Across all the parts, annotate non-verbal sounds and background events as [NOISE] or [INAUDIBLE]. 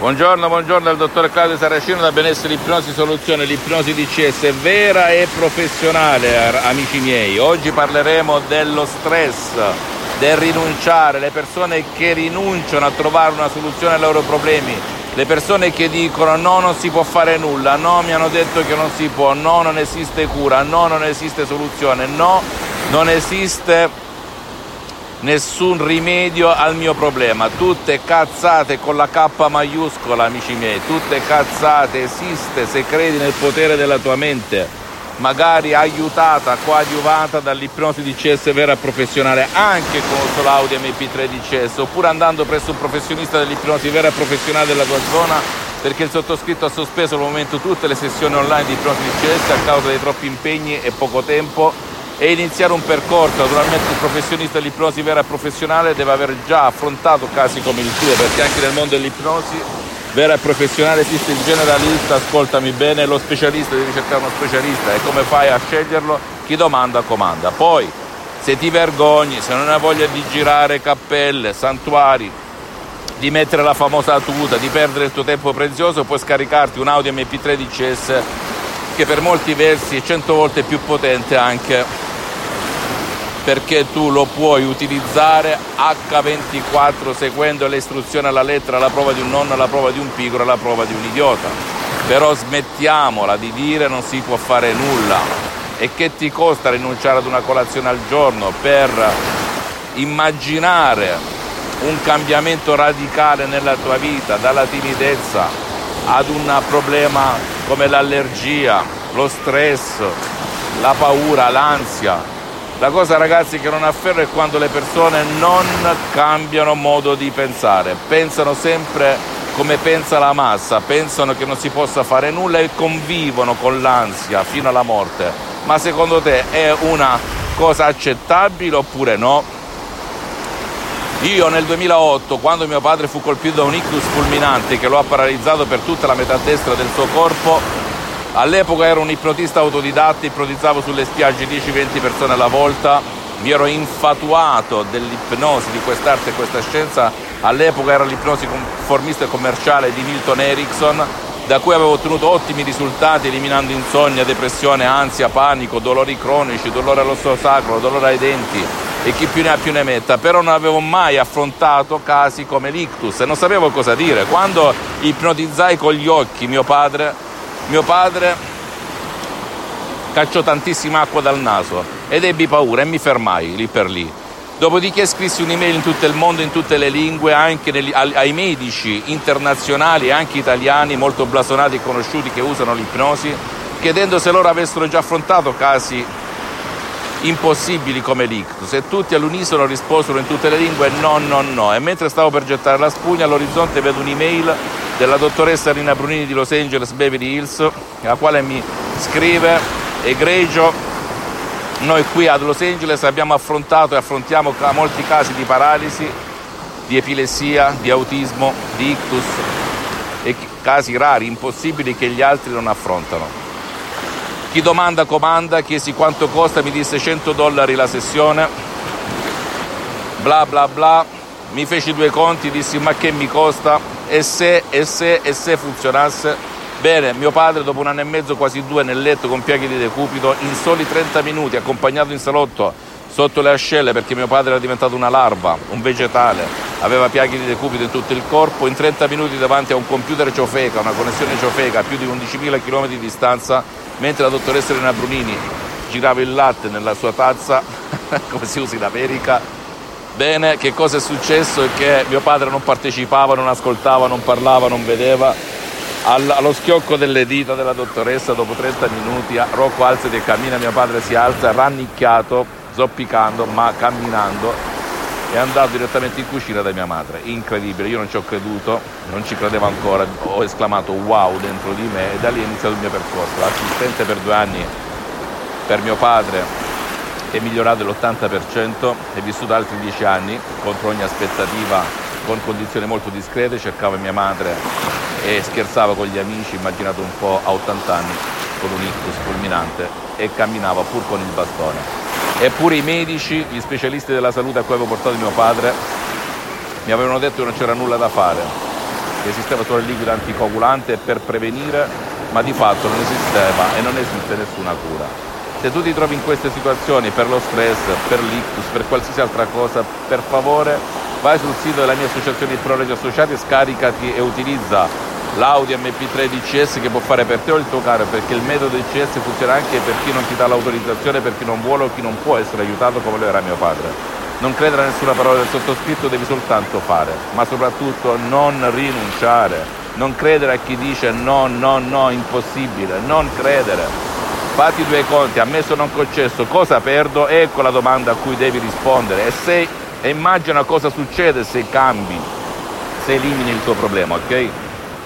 Buongiorno, buongiorno dal dottor Claudio Saracino da Benessere Ipnosi Soluzione, l'ipnosi DCS vera e professionale, amici miei. Oggi parleremo dello stress, del rinunciare, le persone che rinunciano a trovare una soluzione ai loro problemi, le persone che dicono no non si può fare nulla, no mi hanno detto che non si può, no non esiste cura, no non esiste soluzione, no non esiste nessun rimedio al mio problema, tutte cazzate con la K maiuscola amici miei, tutte cazzate, esiste se credi nel potere della tua mente, magari aiutata, coadiuvata dall'ipnosi di CS vera professionale anche con il solo audio MP3 di CS oppure andando presso un professionista dell'ipnosi vera professionale della tua zona perché il sottoscritto ha sospeso al momento tutte le sessioni online di ipnosi di CS a causa dei troppi impegni e poco tempo e iniziare un percorso. Naturalmente il professionista dell'ipnosi vera e professionale deve aver già affrontato casi come il tuo, perché anche nel mondo dell'ipnosi vera e professionale esiste il generalista, ascoltami bene, lo specialista, devi cercare uno specialista e come fai a sceglierlo? Chi domanda comanda. Poi, se ti vergogni, se non hai voglia di girare cappelle, santuari, di mettere la famosa tuta, di perdere il tuo tempo prezioso, puoi scaricarti un audio MP3 DCS che per molti versi è 100 volte più potente anche perché tu lo puoi utilizzare H24 seguendo le istruzioni alla lettera, alla prova di un nonno, alla prova di un piccolo, alla prova di un idiota. Però smettiamola di dire non si può fare nulla. E che ti costa rinunciare ad una colazione al giorno per immaginare un cambiamento radicale nella tua vita, dalla timidezza ad un problema come l'allergia, lo stress, la paura, l'ansia, la cosa ragazzi che non afferro è quando le persone non cambiano modo di pensare, pensano sempre come pensa la massa, pensano che non si possa fare nulla e convivono con l'ansia fino alla morte. Ma secondo te è una cosa accettabile oppure no? Io nel 2008, quando mio padre fu colpito da un ictus fulminante che lo ha paralizzato per tutta la metà destra del suo corpo, All'epoca ero un ipnotista autodidatta, ipnotizzavo sulle spiagge 10-20 persone alla volta, mi ero infatuato dell'ipnosi, di quest'arte e questa scienza. All'epoca era l'ipnosi conformista e commerciale di Milton Erickson, da cui avevo ottenuto ottimi risultati eliminando insonnia, depressione, ansia, panico, dolori cronici, dolore all'osso sacro, dolore ai denti e chi più ne ha più ne metta, però non avevo mai affrontato casi come l'ictus e non sapevo cosa dire. Quando ipnotizzai con gli occhi mio padre, mio padre cacciò tantissima acqua dal naso ed ebbi paura e mi fermai lì per lì. Dopodiché scrissi un'email in tutto il mondo, in tutte le lingue, anche negli, ai medici internazionali e anche italiani molto blasonati e conosciuti che usano l'ipnosi, chiedendo se loro avessero già affrontato casi impossibili come l'ictus e tutti all'unisono risposero in tutte le lingue no, no, no. E mentre stavo per gettare la spugna all'orizzonte vedo un'email della dottoressa Rina Brunini di Los Angeles Beverly Hills, la quale mi scrive, egregio, noi qui ad Los Angeles abbiamo affrontato e affrontiamo molti casi di paralisi, di epilessia, di autismo, di ictus e casi rari, impossibili che gli altri non affrontano. Chi domanda comanda, chiesi quanto costa, mi disse 100 dollari la sessione, bla bla bla, mi feci due conti, dissi ma che mi costa? e se, e se, e se funzionasse? Bene, mio padre dopo un anno e mezzo, quasi due, nel letto con piaghe di decupito, in soli 30 minuti, accompagnato in salotto sotto le ascelle perché mio padre era diventato una larva, un vegetale, aveva piaghe di decupito in tutto il corpo, in 30 minuti davanti a un computer ciofeca, una connessione ciofeca a più di 11.000 km di distanza, mentre la dottoressa Elena Brunini girava il latte nella sua tazza, [LAUGHS] come si usa in America, Bene, che cosa è successo? È che mio padre non partecipava, non ascoltava, non parlava, non vedeva. Allo schiocco delle dita della dottoressa, dopo 30 minuti, Rocco alzati e cammina, mio padre si alza, rannicchiato, zoppicando, ma camminando. è andato direttamente in cucina da mia madre. Incredibile, io non ci ho creduto, non ci credevo ancora, ho esclamato wow dentro di me e da lì è iniziato il mio percorso. Assistente per due anni per mio padre è migliorato dell'80% e vissuto altri dieci anni contro ogni aspettativa con condizioni molto discrete, cercava mia madre e scherzava con gli amici, immaginate un po' a 80 anni con un ictus fulminante e camminava pur con il bastone. Eppure i medici, gli specialisti della salute a cui avevo portato mio padre, mi avevano detto che non c'era nulla da fare, che esisteva solo il liquido anticoagulante per prevenire, ma di fatto non esisteva e non esiste nessuna cura. Se tu ti trovi in queste situazioni per lo stress, per l'ictus, per qualsiasi altra cosa, per favore vai sul sito della mia associazione di prologi associati, scaricati e utilizza l'Audi MP3 DCS che può fare per te o il tuo caro, perché il metodo DCS funziona anche per chi non ti dà l'autorizzazione, per chi non vuole o chi non può essere aiutato come lo era mio padre. Non credere a nessuna parola del sottoscritto, devi soltanto fare, ma soprattutto non rinunciare, non credere a chi dice no, no, no, impossibile, non credere. Fatti due conti, ammesso non concesso, cosa perdo? Ecco la domanda a cui devi rispondere e, se, e immagina cosa succede se cambi, se elimini il tuo problema, ok?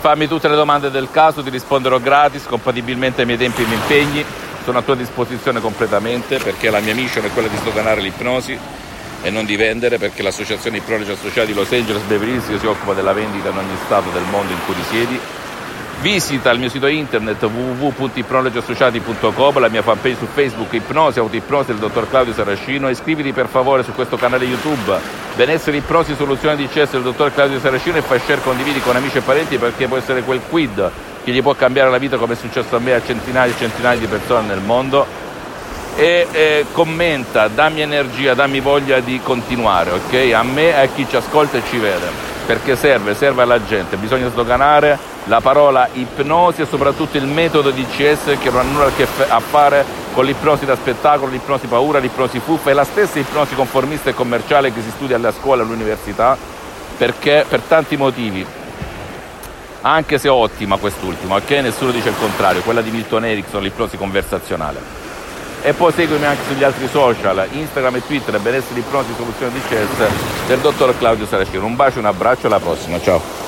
Fammi tutte le domande del caso, ti risponderò gratis, compatibilmente ai miei tempi e ai miei impegni. Sono a tua disposizione completamente perché la mia mission è quella di sdoganare l'ipnosi e non di vendere perché l'associazione Ipnologi Associati Los Angeles Beverly Hills si occupa della vendita in ogni stato del mondo in cui risiedi Visita il mio sito internet www.ipnologiassociati.com, la mia fanpage su Facebook Ipnosi, Autoipnosi del dottor Claudio Saracino. Iscriviti per favore su questo canale YouTube Benessere Ipnosi Soluzione di CS del dottor Claudio Saracino e fai share, condividi con amici e parenti perché può essere quel quid che gli può cambiare la vita come è successo a me a centinaia e centinaia di persone nel mondo. E eh, commenta, dammi energia, dammi voglia di continuare, ok? A me e a chi ci ascolta e ci vede perché serve, serve alla gente, bisogna sdoganare la parola ipnosi e soprattutto il metodo di CS che non ha nulla a che fare con l'ipnosi da spettacolo, l'ipnosi paura, l'ipnosi fuffa, è la stessa ipnosi conformista e commerciale che si studia alla scuola e all'università perché per tanti motivi anche se ottima quest'ultima, ok? Nessuno dice il contrario, quella di Milton Erickson, l'ipnosi conversazionale e poi seguimi anche sugli altri social, Instagram e Twitter, benessere ipnosi soluzione di CS del dottor Claudio Saracino. Un bacio, un abbraccio, alla prossima, ciao.